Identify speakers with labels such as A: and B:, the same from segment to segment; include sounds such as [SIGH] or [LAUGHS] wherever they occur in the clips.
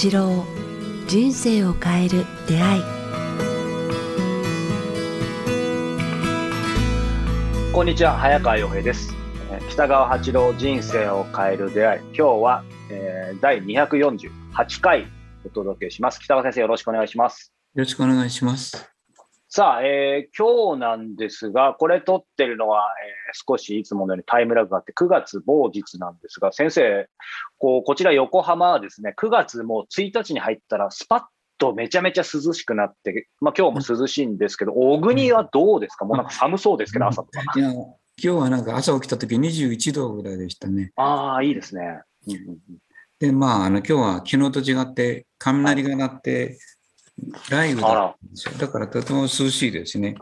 A: 八郎人生を変える出会い。
B: こんにちは早川洋平です。えー北川八郎人生を変える出会い。今日は、えー第248回お届けします。北川先生よろしくお願いします。
C: よろしくお願いします。
B: さあ、えー今日なんですが、これ撮ってるのは、えー少しいつものようにタイムラグがあって、9月某日なんですが、先生、こうこちら横浜はですね、9月もう1日に入ったら、スパッとめちゃめちゃ涼しくなって、まあ今日も涼しいんですけど、小国はどうですか、もうなんか寒そうですけど、朝とか。
C: いや、今日はなんか朝起きた時21度ぐらいでしたね。
B: ああ、いいですね。うん
C: で、まあ、あの今日は昨日と違って雷が鳴って雷雨だ。だからとても涼しいですね。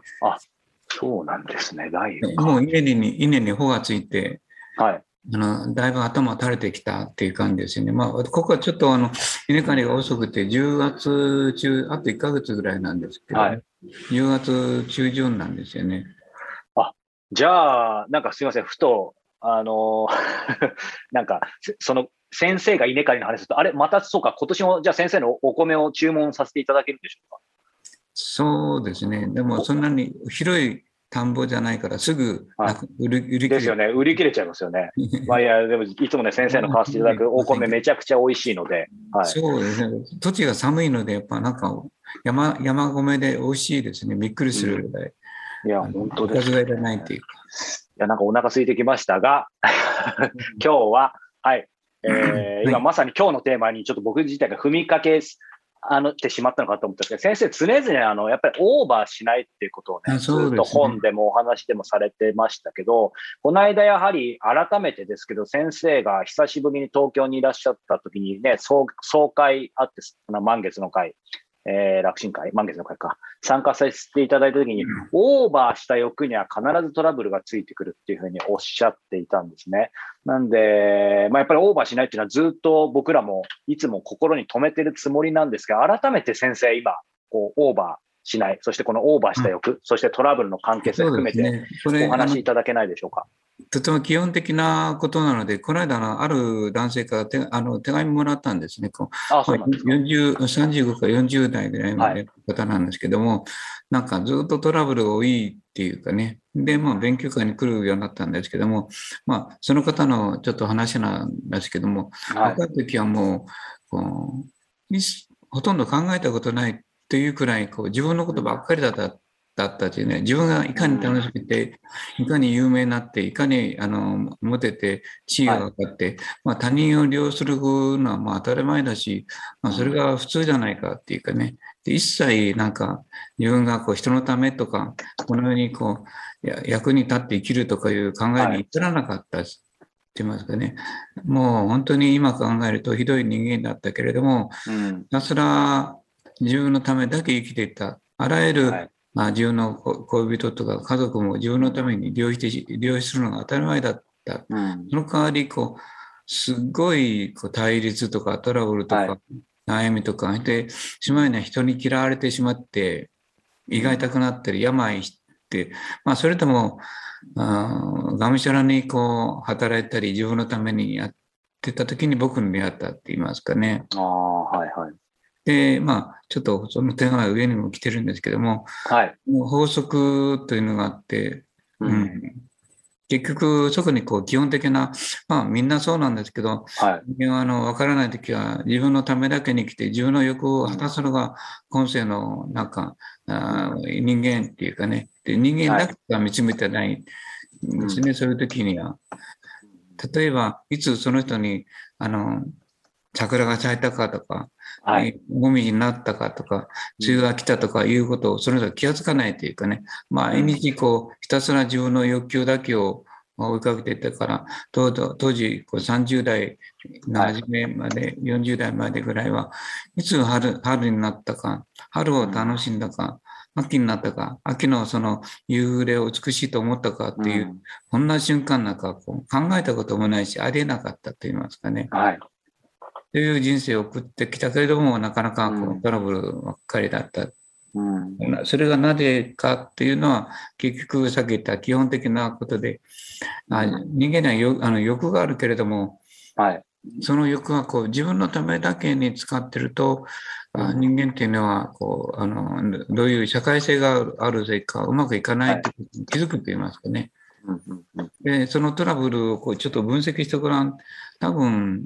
B: そうなんですね、雷雨か。
C: もう稲に稲に穂がついて、
B: はい。
C: あのだいぶ頭垂れてきたっていう感じですよね。まあ、ここはちょっとあの稲刈りが遅くて10月中、あと1ヶ月ぐらいなんですけど、
B: はい
C: 10月中旬なんですよね。
B: じゃあ、なんかすいません、ふと、あのー [LAUGHS] なんか、せその、先生が稲刈りの話すると、あれ、またそうか、今年も、じゃあ先生のお米を注文させていただけるんでしょうか？
C: そうですね。でもそんなに広い田んぼじゃないからすぐ売り売り切れ
B: ですよね、売り切れちゃいますよね。まあいや、でも、いつもね、先生の買わせていただくお米 [LAUGHS] めちゃくちゃ美味しいので、はい。
C: そうですね。土地が寒いので、やっぱなんか山山米で美味しいですね。びっくりするぐらい。
B: いや、本当です。い
C: おかずがいらないっていうか。
B: や、なんかお腹空いてきましたが、[LAUGHS] 今日は、はい、えー今
C: はい。
B: まさに今日のテーマにちょっと僕自体が踏みかけ、あの、ってしまったのかと思ったんですけど、先生常々、あの、やっぱりオーバーしないっていうことをね、
C: あ
B: ずっと本でもお話でもされてましたけど、この間やはり改めてですけど、先生が久しぶりに東京にいらっしゃった時にね、総総会あって、満月の会、えー楽神会、満月の会か、参加させていただいた時に、オーバーした欲には必ずトラブルがついてくるっていうふうにおっしゃっていたんですね。なんで、まあ、やっぱりオーバーしないっていうのはずっと僕らもいつも心に留めてるつもりなんですが、改めて先生今、こう、オーバーしない、そしてこのオーバーした欲、そしてトラブルの関係性含めて
C: ね。
B: お話しいただけないでしょうか？
C: とても基本的なことなので、この間のある男性から手あの手紙もらったんですね。こう
B: あ、そうなんですか
C: ？40 35か40代ぐらいまでの方なんですけども、なんかずっとトラブルが多いっていうかね、で、まあ、勉強会に来るようになったんですけども、まあ、その方のちょっと話なんですけども、
B: はい。
C: 若い時はもうこうほとんど考えたことないっていうくらいこう自分のことばっかりだった。だったというね、自分がいかに楽しくて、いかに有名になって、いかにあのモテて、地位が上がって、まあ、他人を利用するのはまあ当たり前だし、まあ、それが普通じゃないかっていうかね、で一切なんか自分がこう人のためとか、このようにこうや役に立って生きるとかいう考えに至らなかったって言いますかね、もう本当に今考えるとひどい人間だったけれども、
B: うん。
C: ひたすら自分のためだけ生きていた。あらゆる、
B: はい
C: まあ、自分のこ恋人とか家族も自分のために利用してし利用するのが当たり前だった。
B: うん。
C: その代わり、こう、すっごいこう対立とかトラブルとか、
B: はい
C: 悩みとか、で、しまいには人に嫌われてしまって、胃が痛くなったり、病して、まあ、それとも、がむしゃらにこう、働いたり、自分のためにやってた時に僕に出会ったって言いますかね。
B: ああ、はいはい。
C: で、まあ、ちょっとその手紙が上にも来てるんですけども、
B: はい。
C: 法則というのがあって、
B: う。
C: うんん、結局、そこにこう基本的な、まあみんなそうなんですけど、
B: はい。
C: 人間はあの分からないときは自分のためだけに来て自分の欲を果たすのが今世のなんか、あー人間っていうかね、で人間だけが見つめてないんですね、そういう時には。例えば、いつその人に、あの、桜が咲いたかとか、
B: はい。
C: もみじになったかとか、梅雨が来たとかいうことを、その人は気がつかないというかね、毎日こう、ひたすら自分の欲求だけを追いかけていたから、当当時こう30代の初めまで、40代までぐらいは、いつ春春になったか、春を楽しんだか、秋になったか、秋のその夕暮れを美しいと思ったかっていう、
B: ん
C: こんな瞬間なんかこう考えたこともないし、ありえなかったと言いますかね。
B: はい。
C: という人生を送ってきたけれども、なかなかこ
B: うん
C: うトラブルばっかりだった。
B: うん。
C: それがなぜかっていうのは、結局さっき言った基本的なことで、あ人間にはよあの欲があるけれども、
B: はい。
C: その欲がこう自分のためだけに使ってると、あ人間っていうのはこうあのどういう社会性があるせいかうまくいかないってことに気づくと言いますかね。
B: うんうんうん
C: で、そのトラブルをこうちょっと分析してごらん。多分、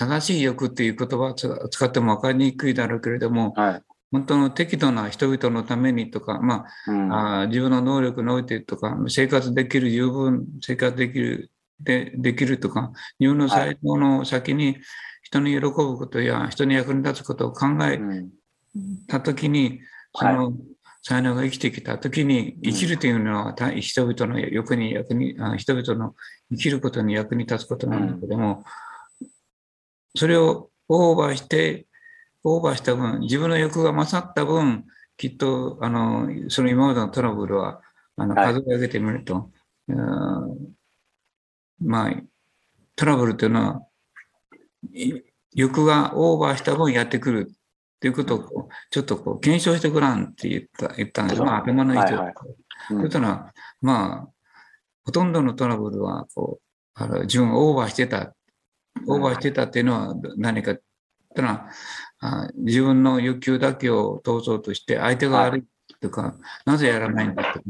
C: 正しい欲っていう言葉を使使っても分かりにくいだろうけれども、
B: はい。
C: 本当の適度な人々のためにとか、ま
B: うん。
C: あ、自分の能力においてとか、生活できる、十分生活できる、でできるとか、自分の才能の先に人に喜ぶことや人に役に立つことを考え
B: うん。
C: たときに、その才能が生きてきたときに、生きるというのはた人々の欲に役に、あ人々の生きることに役に立つことなんだけども、それをオーバーして、オーバーした分、自分の欲が勝った分、きっと、あの、その今までのトラブルは、あの、
B: はい。
C: 数え上げてみると、うんまあ、トラブルというのは、い欲がオーバーした分やってくる。っていうことをこう、ちょっとこう、検証してごらんって言った、言ったんです。まあ、頭のいい人。だ
B: はいはい。
C: そしたら、まあ、ほとんどのトラブルは、こう、あの自分がオーバーしてた、オーバーしてたっていうのは何かって言ったら、あ自分の欲求だけを通そうとして、相手が悪いとか、なぜやらないんだとか、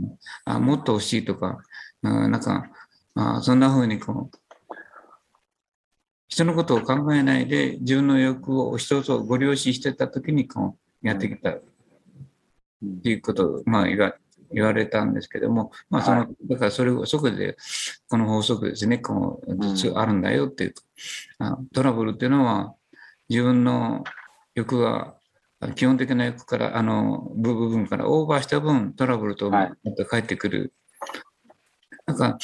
C: あもっと欲しいとか、なんか、あそんな風にこう、人のことを考えないで、自分の欲を一つをご了承してたときに、こう、やってきたっていうことを、まあ、言われたんですけども、まあ、その、
B: は
C: だからそれを、そこで、この法則ですね、こう、実はあるんだよっていう、あトラブルっていうのは、自分の欲が、基本的な欲から、あの、部部分からオーバーした分、トラブルとま
B: はい
C: た返ってくる。なんか、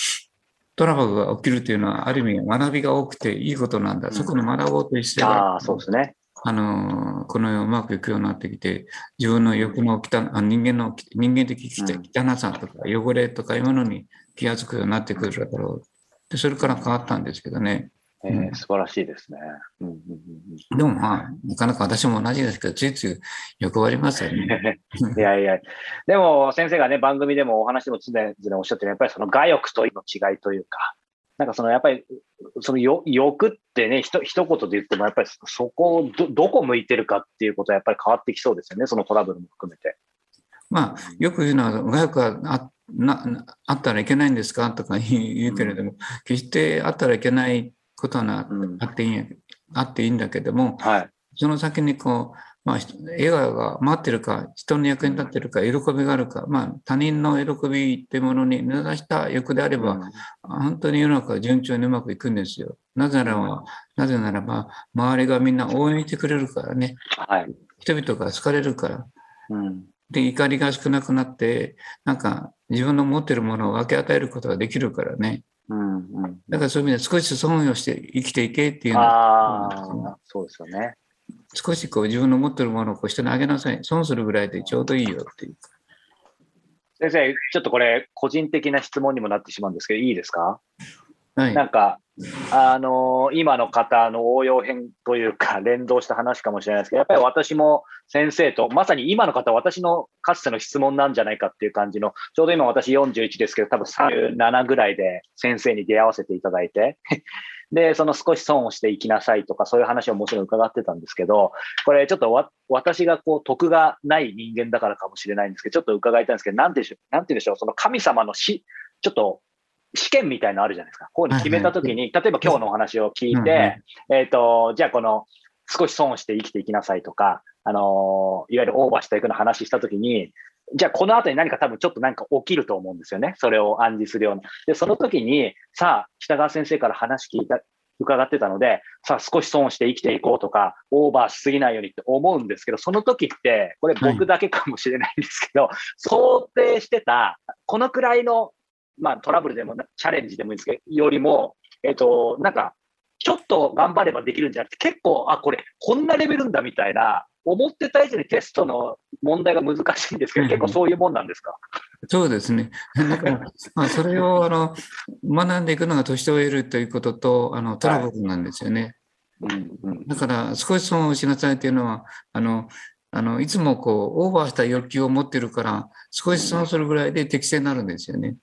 C: トラブルが起きるというのは、ある意味学びが多くていいことなんだ。
B: うん
C: そこの学ぼうとして
B: ああ、そうですね。
C: あの、この世うまくいくようになってきて、自分の欲の汚あ人間の人間的汚さとか汚れとかいうものに気がつくようになってくるだろう。で、それから変わったんですけどね。
B: えー素晴らしいですね。うんうんうんうん
C: でもまあ、なかなか私も同じですけど、ついつい欲張りますよね。[LAUGHS]
B: いやいや、でも先生がね、番組でもお話でも常々おっしゃってる、やっぱりその我欲との違いというか、なんかそのやっぱり、そのよ欲ってね、ひと一言で言っても、やっぱりそこをど、どこ向いてるかっていうことはやっぱり変わってきそうですよね、そのトラブルも含めて。
C: まあ、よく言うのは、我欲があななあったらいけないんですか？とか [LAUGHS] 言うけれども、決してあったらいけないことはな
B: うん
C: あっていいあっていいんだけども、
B: はい。
C: その先にこう、まあ、ひ笑顔が待ってるか、人の役に立ってるか、喜びがあるか、まあ、他人の喜びってものに根ざした欲であれば、
B: うん
C: 本当に世の中は順調にうまくいくんですよ。なぜならば、なぜならば、周りがみんな応援してくれるからね。
B: はい。
C: 人々が好かれるから。
B: うん。
C: で、怒りが少なくなって、なんか自分の持ってるものを分け与えることができるからね。
B: うん。うん。
C: だからそういう意味で少し損をして生きていけっていうのは、
B: ああ、そうですよね。
C: 少しこう自分の持ってるものをこう人にあげなさい。損するぐらいでちょうどいいよっていう。
B: 先生、ちょっとこれ、個人的な質問にもなってしまうんですけど、いいですか？
C: はい。
B: なんか、あの今の方の応用編というか、連動した話かもしれないですけど、やっぱり私も先生と、まさに今の方、私のかつての質問なんじゃないかっていう感じの、ちょうど今私41ですけど、多分37ぐらいで先生に出会わせていただいて、で、その少し損をしていきなさいとか、そういう話をもちろん伺ってたんですけど、これちょっとわ私がこう、得がない人間だからかもしれないんですけど、ちょっと伺いたいんですけど、なんでしょう、なんて言うんでしょう、その神様のし、ちょっと試験みたいなのあるじゃないですか。こういうの決めたときに、例えば今日のお話を聞いて、えっ、と、じゃあこの少し損をして生きていきなさいとか、あのいわゆるオーバーしたいくの話したときに、じゃあこの後に何か多分ちょっとなんか起きると思うんですよね。それを暗示するような。で、その時に、さあ、北川先生から話聞いた、伺ってたので、さあ少し損して生きていこうとか、オーバーしすぎないようにって思うんですけど、その時って、これ僕だけかもしれないんですけど、想定してた、このくらいのまあトラブルでもチャレンジでもいいんですけど、よりも、えっ、と、なんか、ちょっと頑張ればできるんじゃなくて、結構、あ、これ、こんなレベルんだみたいな、思ってた以上にテストの問題が難しいんですけど、
C: うん
B: 結構そういうもんなんですか？
C: そうですね。[LAUGHS] だから、まあ、それをあの学んでいくのが年を得るということと、あのトラブルなんですよね。
B: うんうん
C: だから、少し損をしなさいというのは、あの、あのいつもこうオーバーした欲求を持ってるから、少し損するぐらいで適正になるんですよね。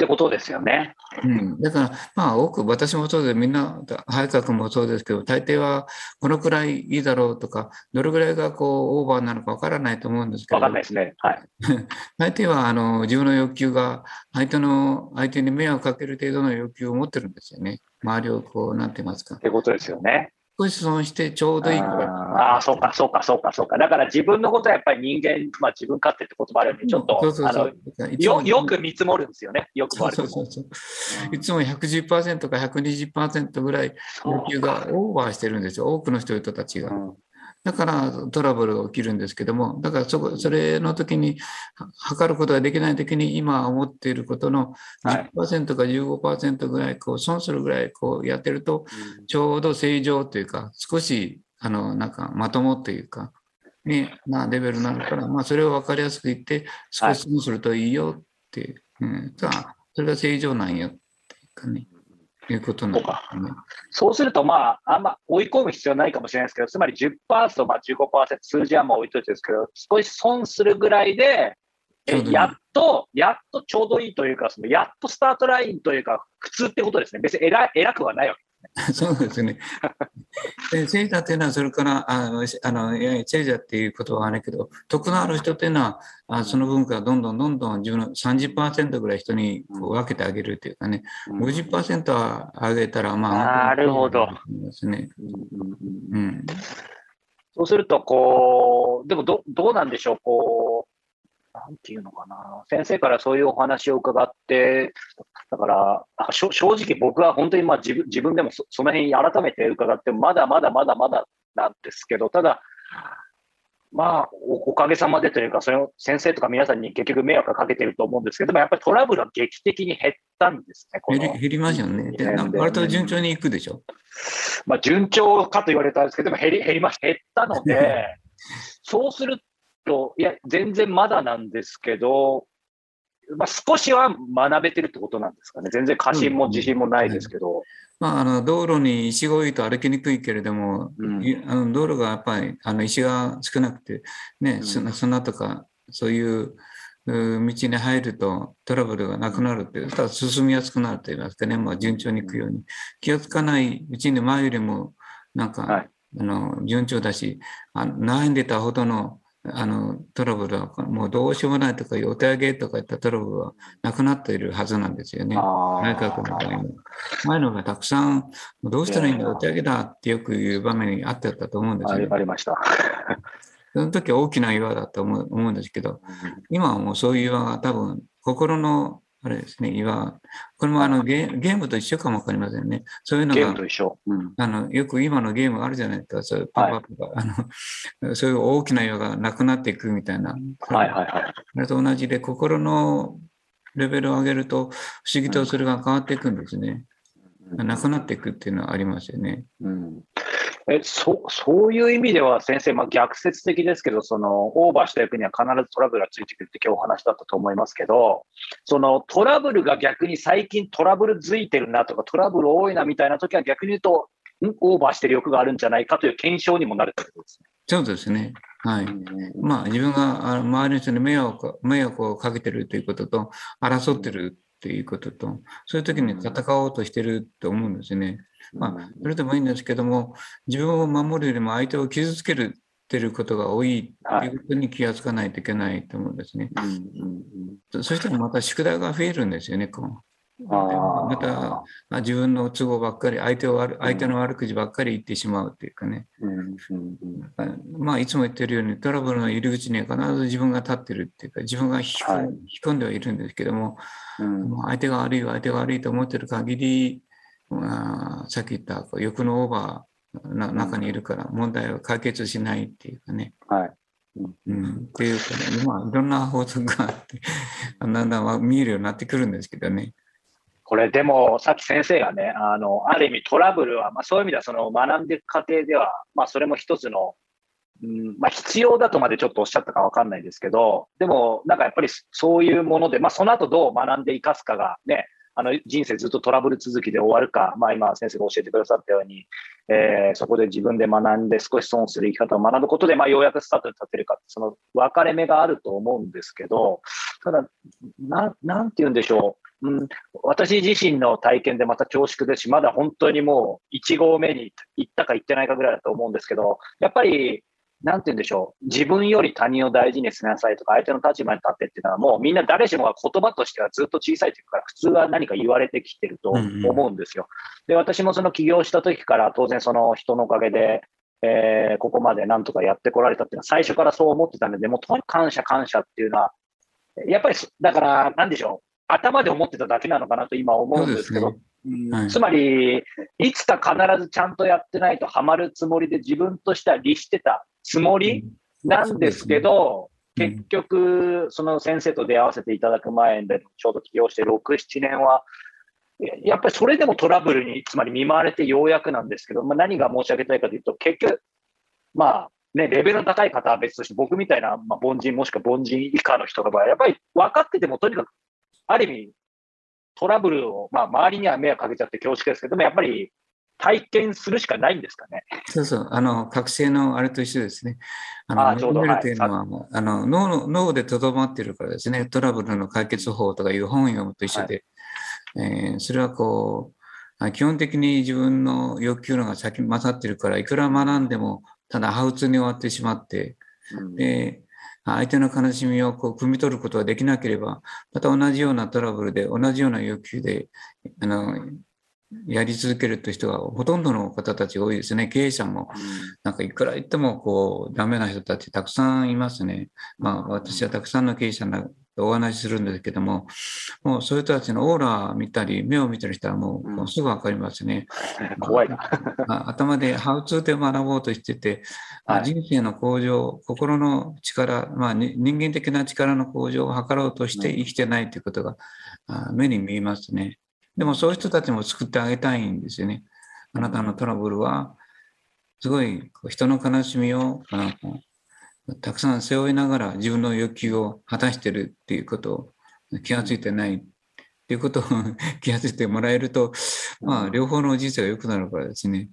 B: ってことですよね。
C: うん、だから、まあ、多く、私もそうで、みんな、早川君もそうですけど、大抵は、このくらいいいだろうとか、どれぐらいがこう、オーバーなのかわからないと思うんですけど。
B: わかんないですね。はい。[LAUGHS]
C: 大抵は、あの、自分の欲求が、相手の、相手に迷惑かける程度の欲求を持ってるんですよね。周りをこう、なんて言いますか。
B: ってことですよね。
C: 損してちょうどいい
B: ああ、そうか、そうか、そうか、そうか。だから自分のことはやっぱり人間、まあ自分勝手って言葉あるように、ちょっと、よよく見積もるんですよね。よく
C: そうそうそういつも110%か120%ぐらい要求がオーバーしてるんですよ。多くの人々たちが。うんだからトラブルが起きるんですけども、だからそこ、それの時に、測ることができない時に今思っていることの10%か15%ぐらい、こう、損するぐらい、こうやってると、ちょうど正常というか、少し、あの、なんか、まともというか、ね、なレベルになるから、まあ、それを分かりやすく言って、少し損するといいよって。いう、うん、それが正常なんよっていうかね。いうことなんです
B: ね。そうすると、まあ、あんま追い込む必要ないかもしれないですけど、つまり10%とまあ15%、数字はもう置いといてですけど、少し損するぐらいで、やっと、やっとちょうどいいというか、そのやっとスタートラインというか、普通ってことですね。別に偉偉くはないわけ [LAUGHS]
C: そうですね。[LAUGHS] で、聖者っていうのは、それから、あの、あのいや聖者っていう言葉はないけど、徳のある人っていうのは、あその文化をどんどんどんどん自分の30%ぐらい人にこう分けてあげるっていうかね、50%はあげたら、ま
B: あ、なるほど。
C: ですね。
B: うん。そうすると、こう、でもど、どうなんでしょう、こう、なんていうのかな、先生からそういうお話を伺って、だから正直僕は本当にまあ自分自分でもそその辺改めて伺って、まだまだまだまだなんですけど、ただ、まあお、おかげさまでというか、その先生とか皆さんに結局迷惑をかけてると思うんですけども、やっぱりトラブルは劇的に減ったんですね、
C: 減り減りますよね。で、割と順調にいくでしょ？
B: まあ、順調かと言われたんですけども、減り減りました、減ったので、[LAUGHS] そうすると、いや、全然まだなんですけど、まあ、少しは学べてるってことなんですかね。全然過信も自信もないですけど。うん。はい、
C: まあ、あの道路に石が多いと歩きにくいけれども、うん、あの道路がやっぱりあの石が少なくて、ね、砂とかそういう道に入るとトラブルがなくなるっていう、ただ進みやすくなるといいますかね、まあ、順調にいくように。気がつかないうちに前よりもなんか、はい、あの順調だし、あ悩んでたほどのあのトラブルはもうどうしようもないとか、お手上げとかいったトラブルはなくなっているはずなんですよね。内閣の場合も。前のがたくさん、どうしたらいいんだ、お手上げだってよく言う場面にあってたと思うんですよ、
B: ありました。[LAUGHS]
C: その時は大きな岩だと思うんですけど、今はもうそういう岩が多分、心のあれですね、岩。これもあのゲゲームと一緒かもわかりませんね。そういうのが、ゲームと一緒、うん、あのよく今のゲームあるじゃないですか、そういうパパパ、はい、あの [LAUGHS] そういう大きな岩がなくなっていくみたいな。
B: はいはいはい。
C: あれと同じで、心のレベルを上げると、不思議とそれが変わっていくんですね。うん、なくなっていくっていうのはありますよね。
B: うんえそそういう意味では先生、まあ、逆説的ですけど、そのオーバーした役には必ずトラブルがついてくるって今日お話だったと思いますけど、そのトラブルが逆に最近トラブルづいてるなとか、トラブル多いなみたいな時は逆に言うと、ん？オーバーしてる欲があるんじゃないかという検証にもなるってことですね。
C: そうですね。はい。まあ、自分が周りの人に迷惑迷惑をかけてるということと、争ってるっていうことと、そういう時に戦おうとしてると思うんですね。まあ、それでもいいんですけども、自分を守るよりも相手を傷つけるてることが多いとい。うことに気がつかないといけないと思うんですね。そしたらまた宿題が増えるんですよね、こうまた自分の都合ばっかり相手を相手の悪口ばっかり言ってしまうっていうかね、まあいつも言ってるようにトラブルの入り口には必ず自分が立ってるっていうか自分が引き込んではいるんですけども、相手が悪い相手が悪いと思ってる限り、まあ、さっき言った欲のオーバーの中にいるから問題を解決しないっていうかね、
B: はい。
C: うん、っていうかね、まあ、いろんな法則があって、[LAUGHS] だんだん見えるようになってくるんですけどね。
B: これでも、さっき先生がね、あの、ある意味トラブルは、まあそういう意味ではその学んでいく過程では、まあそれも一つの、うん、まあ必要だとまでちょっとおっしゃったかわかんないですけど、でもなんかやっぱりそういうもので、まあその後どう学んでいかすかがね、あの人生ずっとトラブル続きで終わるか、まあ、今、先生が教えてくださったように、えー、そこで自分で学んで少し損する生き方を学ぶことで、まあ、ようやくスタートに立てるか、その分かれ目があると思うんですけど、ただ、ななんて言うんでしょう。う。うん、私自身の体験でまた恐縮ですし、まだ本当にもう1号目に行ったか行ってないかぐらいだと思うんですけど、やっぱり、なんて言うんでしょう、自分より他人を大事にしなさいとか、相手の立場に立ってっていうのは、もうみんな誰しもが言葉としてはずっと小さい時から、普通は何か言われてきてると思うんですよ。で、私もその起業した時から当然その人のおかげで、えー、ここまでなんとかやってこられたっていうのは最初からそう思ってたので、もうとにかく感謝感謝っていうのは、やっぱり、だから、なんでしょう、頭で思ってただけなのかなと今思うんですけど、ね。はい、つまり、いつか必ずちゃんとやってないとハマるつもりで自分としては律してたつもりなんですけど、うんね、結局、その先生と出会わせていただく前で、ちょうど起業して6、7年は、やっぱりそれでもトラブルに、つまり見舞われてようやくなんですけど、まあ、何が申し上げたいかというと、結局、まあね、レベルの高い方は別として、僕みたいな、まあ、凡人もしくは凡人以下の人の場合、やっぱり分かってても、とにかくある意味、トラブルを、まあ、周りには迷惑かけちゃって恐縮ですけども、やっぱり体験するしかないんですかね。
C: そうそう、あの、覚醒のあれと一緒ですね。あの、あちょうど。というのは、はい、あの脳の、脳でとどまっているからですね、トラブルの解決法とかいう本を読むと一緒で、はい、えー、それはこう、基本的に自分の欲求のが先勝ってるから、いくら学んでも、ただハウツに終わってしまって、うん、で、相手の悲しみをこう汲み取ることができなければ、また同じようなトラブルで、同じような要求で、あの、やり続けるという人がほとんどの方たちが多いですね。経営者も、なんかいくら言ってもこう、ダメな人たちたくさんいますね。まあ私はたくさんの経営者お話しするんですけども、もうそういう人たちのオーラ見たり、目を見てる人はもう,、すぐ分かりますね。[LAUGHS]
B: 怖いな。
C: 頭でハウツーで学ぼうとしてて、はい、人生の向上、心の力、まあ、人間的な力の向上を図ろうとして生きてないということが、目に見えますね。でもそういう人たちも救ってあげたいんですよね。あなたのトラブルは、すごい人の悲しみをたくさん背負いながら自分の欲求を果たしてるっていうことを気がついてないっていうことを気がついてもらえると、まあ、両方の人生が良くなるからですね。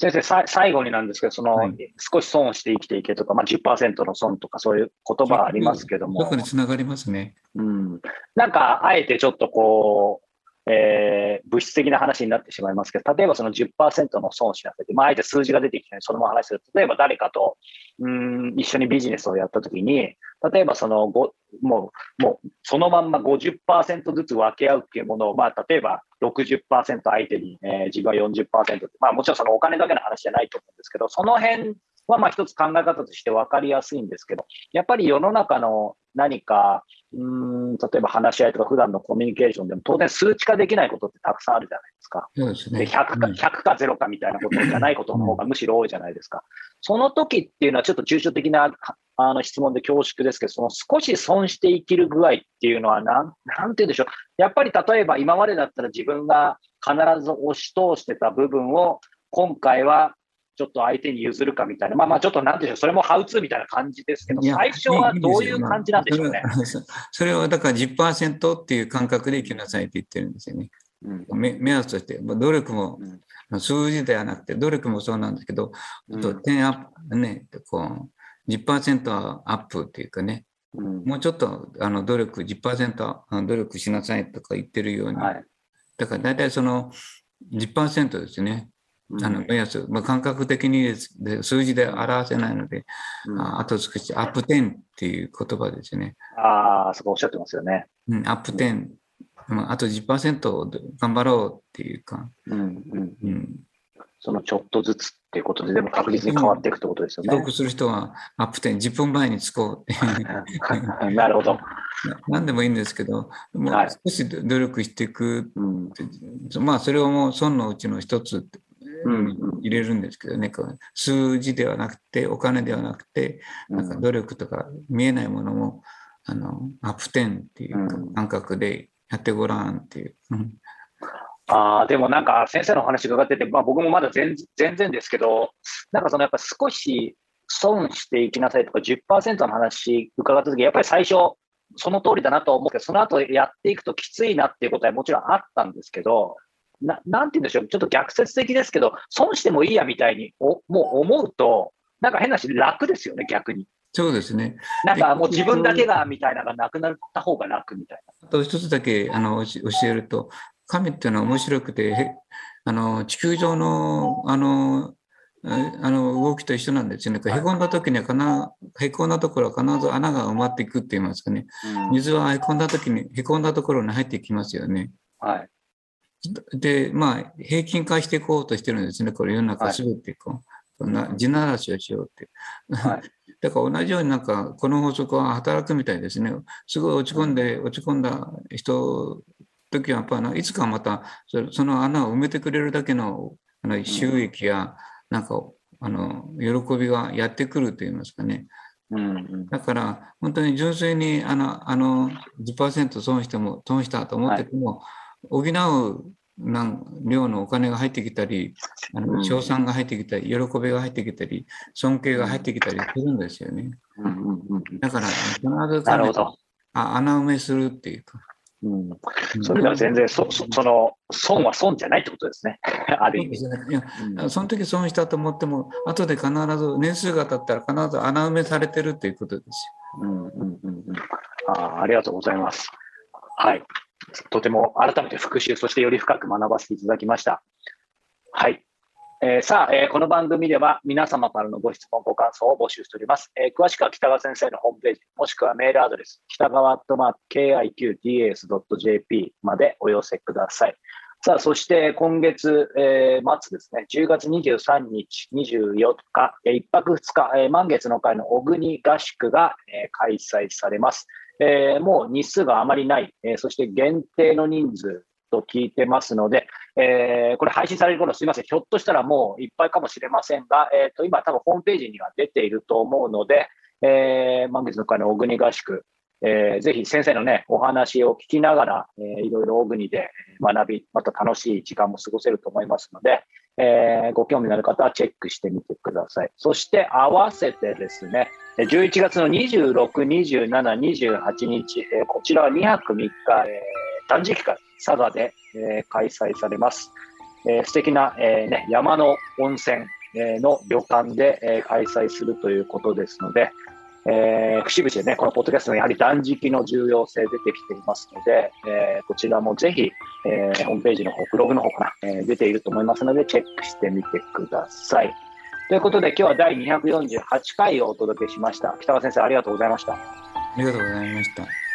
B: 先生さ、最後になんですけど、その、はい、少し損をして生きていけとか、まあ10%の損とか、そういう言葉ありますけども。
C: 特につながりますね。
B: うん。なんか、あえてちょっとこう、えー、物質的な話になってしまいますけど、例えばその10%の損をしなさい。て、まあ、あえて数字が出てきて、そのまま話する。例えば誰かとうん一緒にビジネスをやったときに、例えばそのもう、もうそのまんま50%ずつ分け合うっていうものを、まあ、例えば60%相手に、えー、自分は40%って、まあ、もちろんそのお金だけの話じゃないと思うんですけど、その辺はまあ一つ考え方として分かりやすいんですけど、やっぱり世の中の何か、うん例えば話し合いとか普段のコミュニケーションでも当然数値化できないことってたくさんあるじゃないですか。
C: そうですね、
B: 100, か100か0かみたいなことじゃないことの方がむしろ多いじゃないですか。その時っていうのはちょっと抽象的なあの質問で恐縮ですけど、その少し損して生きる具合っていうのはなん、なんて言うんでしょう。やっぱり例えば今までだったら自分が必ず押し通してた部分を今回はちょっと相手に譲るかみたいな、まあまあちょっとなんでしょう、それもハウツーみたいな感じですけど、最初はどういう感じなんでしょうね。
C: それはだから10%っていう感覚で生きなさいって言ってるんですよね。うん、目目安として、努力も、うん、数字ではなくて、努力もそうなんですけど、うん、10アップ、ね、こう10%アップっていうかね、うん、もうちょっとあの努力、10%努力しなさいとか言ってるように、はい、だから大体その10%ですね。あの目安、まあ、感覚的にで数字で表せないので、うん、あと少しアップ10っていう言葉ですね。
B: ああ、そこおっしゃってますよね。
C: うん、アップ10、うん、あと10%頑張ろうっていうか、うんうん。
B: うん、そのちょっとずつっていうことで、でも確実に変わっていくってことですよね。
C: 帰国する人はアップ10、10分前に着こ
B: う [LAUGHS] なるほど。
C: 何でもいいんですけど、もう少し努力していく、はい、まあそれをもう損のうちの一つ入れるんですけどね、数字ではなくて、お金ではなくて、なんか努力とか見えないものも、あの、アップテンっていう感覚でやってごらんっていう。
B: あでもなんか先生の話伺ってて、まあ、僕もまだ全全然ですけど、なんかそのやっぱ少し損していきなさいとか10%の話伺ったとき、やっぱり最初、その通りだなと思うけど、その後やっていくときついなっていうことはもちろんあったんですけど、ななんて言うんでしょう、ちょっと逆説的ですけど、損してもいいやみたいにおもう思うと、なんか変なし楽ですよね、逆に。
C: そうですね。
B: なんかもう自分だけがみたいなのがなくなった方が楽みたい
C: あと一つだけあの教えると、神っていうのは面白くて、あの地球上のあのあの動きと一緒なんですよね。へこんだ時には必へこんだところは必ず穴が埋まっていくって言いますかね。水はへこんだ時に、へこんだところに入っていきますよね。
B: はい。
C: で、まあ、平均化していこうとしてるんですね。これ世の中すべてこう、はい、地ならしをしようって。はい、[LAUGHS] だから同じようになんか、この法則は働くみたいですね。すごい落ち込んで、落ち込んだ人、時はやっぱいつかまたその穴を埋めてくれるだけのあの収益や、なんか、あの、喜びがやってくると言いますかね。うんうん、だから、本当に純粋に、あの、あの10%損しても、損したと思ってても、はい、補うなん量のお金が入ってきたり、あの賞賛が入ってきたり、喜びが入ってきたり、尊敬が入ってきたりするんですよね。だから、必ずあ穴埋めするっていうか。
B: うん、それでは全然そそその損は損じゃないってことですね。[LAUGHS] ある意味。い
C: や、うん、その時損したと思っても、後で必ず年数が経ったら必ず穴埋めされてるっていうことですよ。うんうんうん
B: うん、あありがとうございます。はい。とても改めて復習、そしてより深く学ばせていただきました。はい。えー、さあ、えー、この番組では皆様からのご質問、ご感想を募集しております。えー、詳しくは北川先生のホームページ、もしくはメールアドレス、北川とま KIQDAS.jp までお寄せください。さあ、そして今月、えー、末ですね、10月23日、24日、えー、1泊2日、えー、満月の会の小国合宿が、えー、開催されます。えー、もう日数があまりない、えー、そして限定の人数と聞いてますので、えー、これ配信される頃すみません、ひょっとしたらもういっぱいかもしれませんが、えー、と今多分ホームページには出ていると思うので、えー、満月の会の小国合宿、えー、ぜひ先生のね、お話を聞きながら、えー、いろいろ大国で学び、また楽しい時間も過ごせると思いますので、えー、ご興味のある方はチェックしてみてください。そして合わせてですね、11月の26、27、28日、えー、こちらは2泊3日、えー、断食会、佐賀で、えー、開催されます。えー、素敵な、えーね、山の温泉、えー、の旅館で、えー、開催するということですので、えー、節々でね、このポッドキャストのやはり断食の重要性出てきていますので、えー、こちらもぜひ、えー、ホームページの方、ブログの方かな、えー、出ていると思いますので、チェックしてみてください。ということで、今日は第248回をお届けしました。北川先生、ありがとうございました。あ
C: りがとうございました。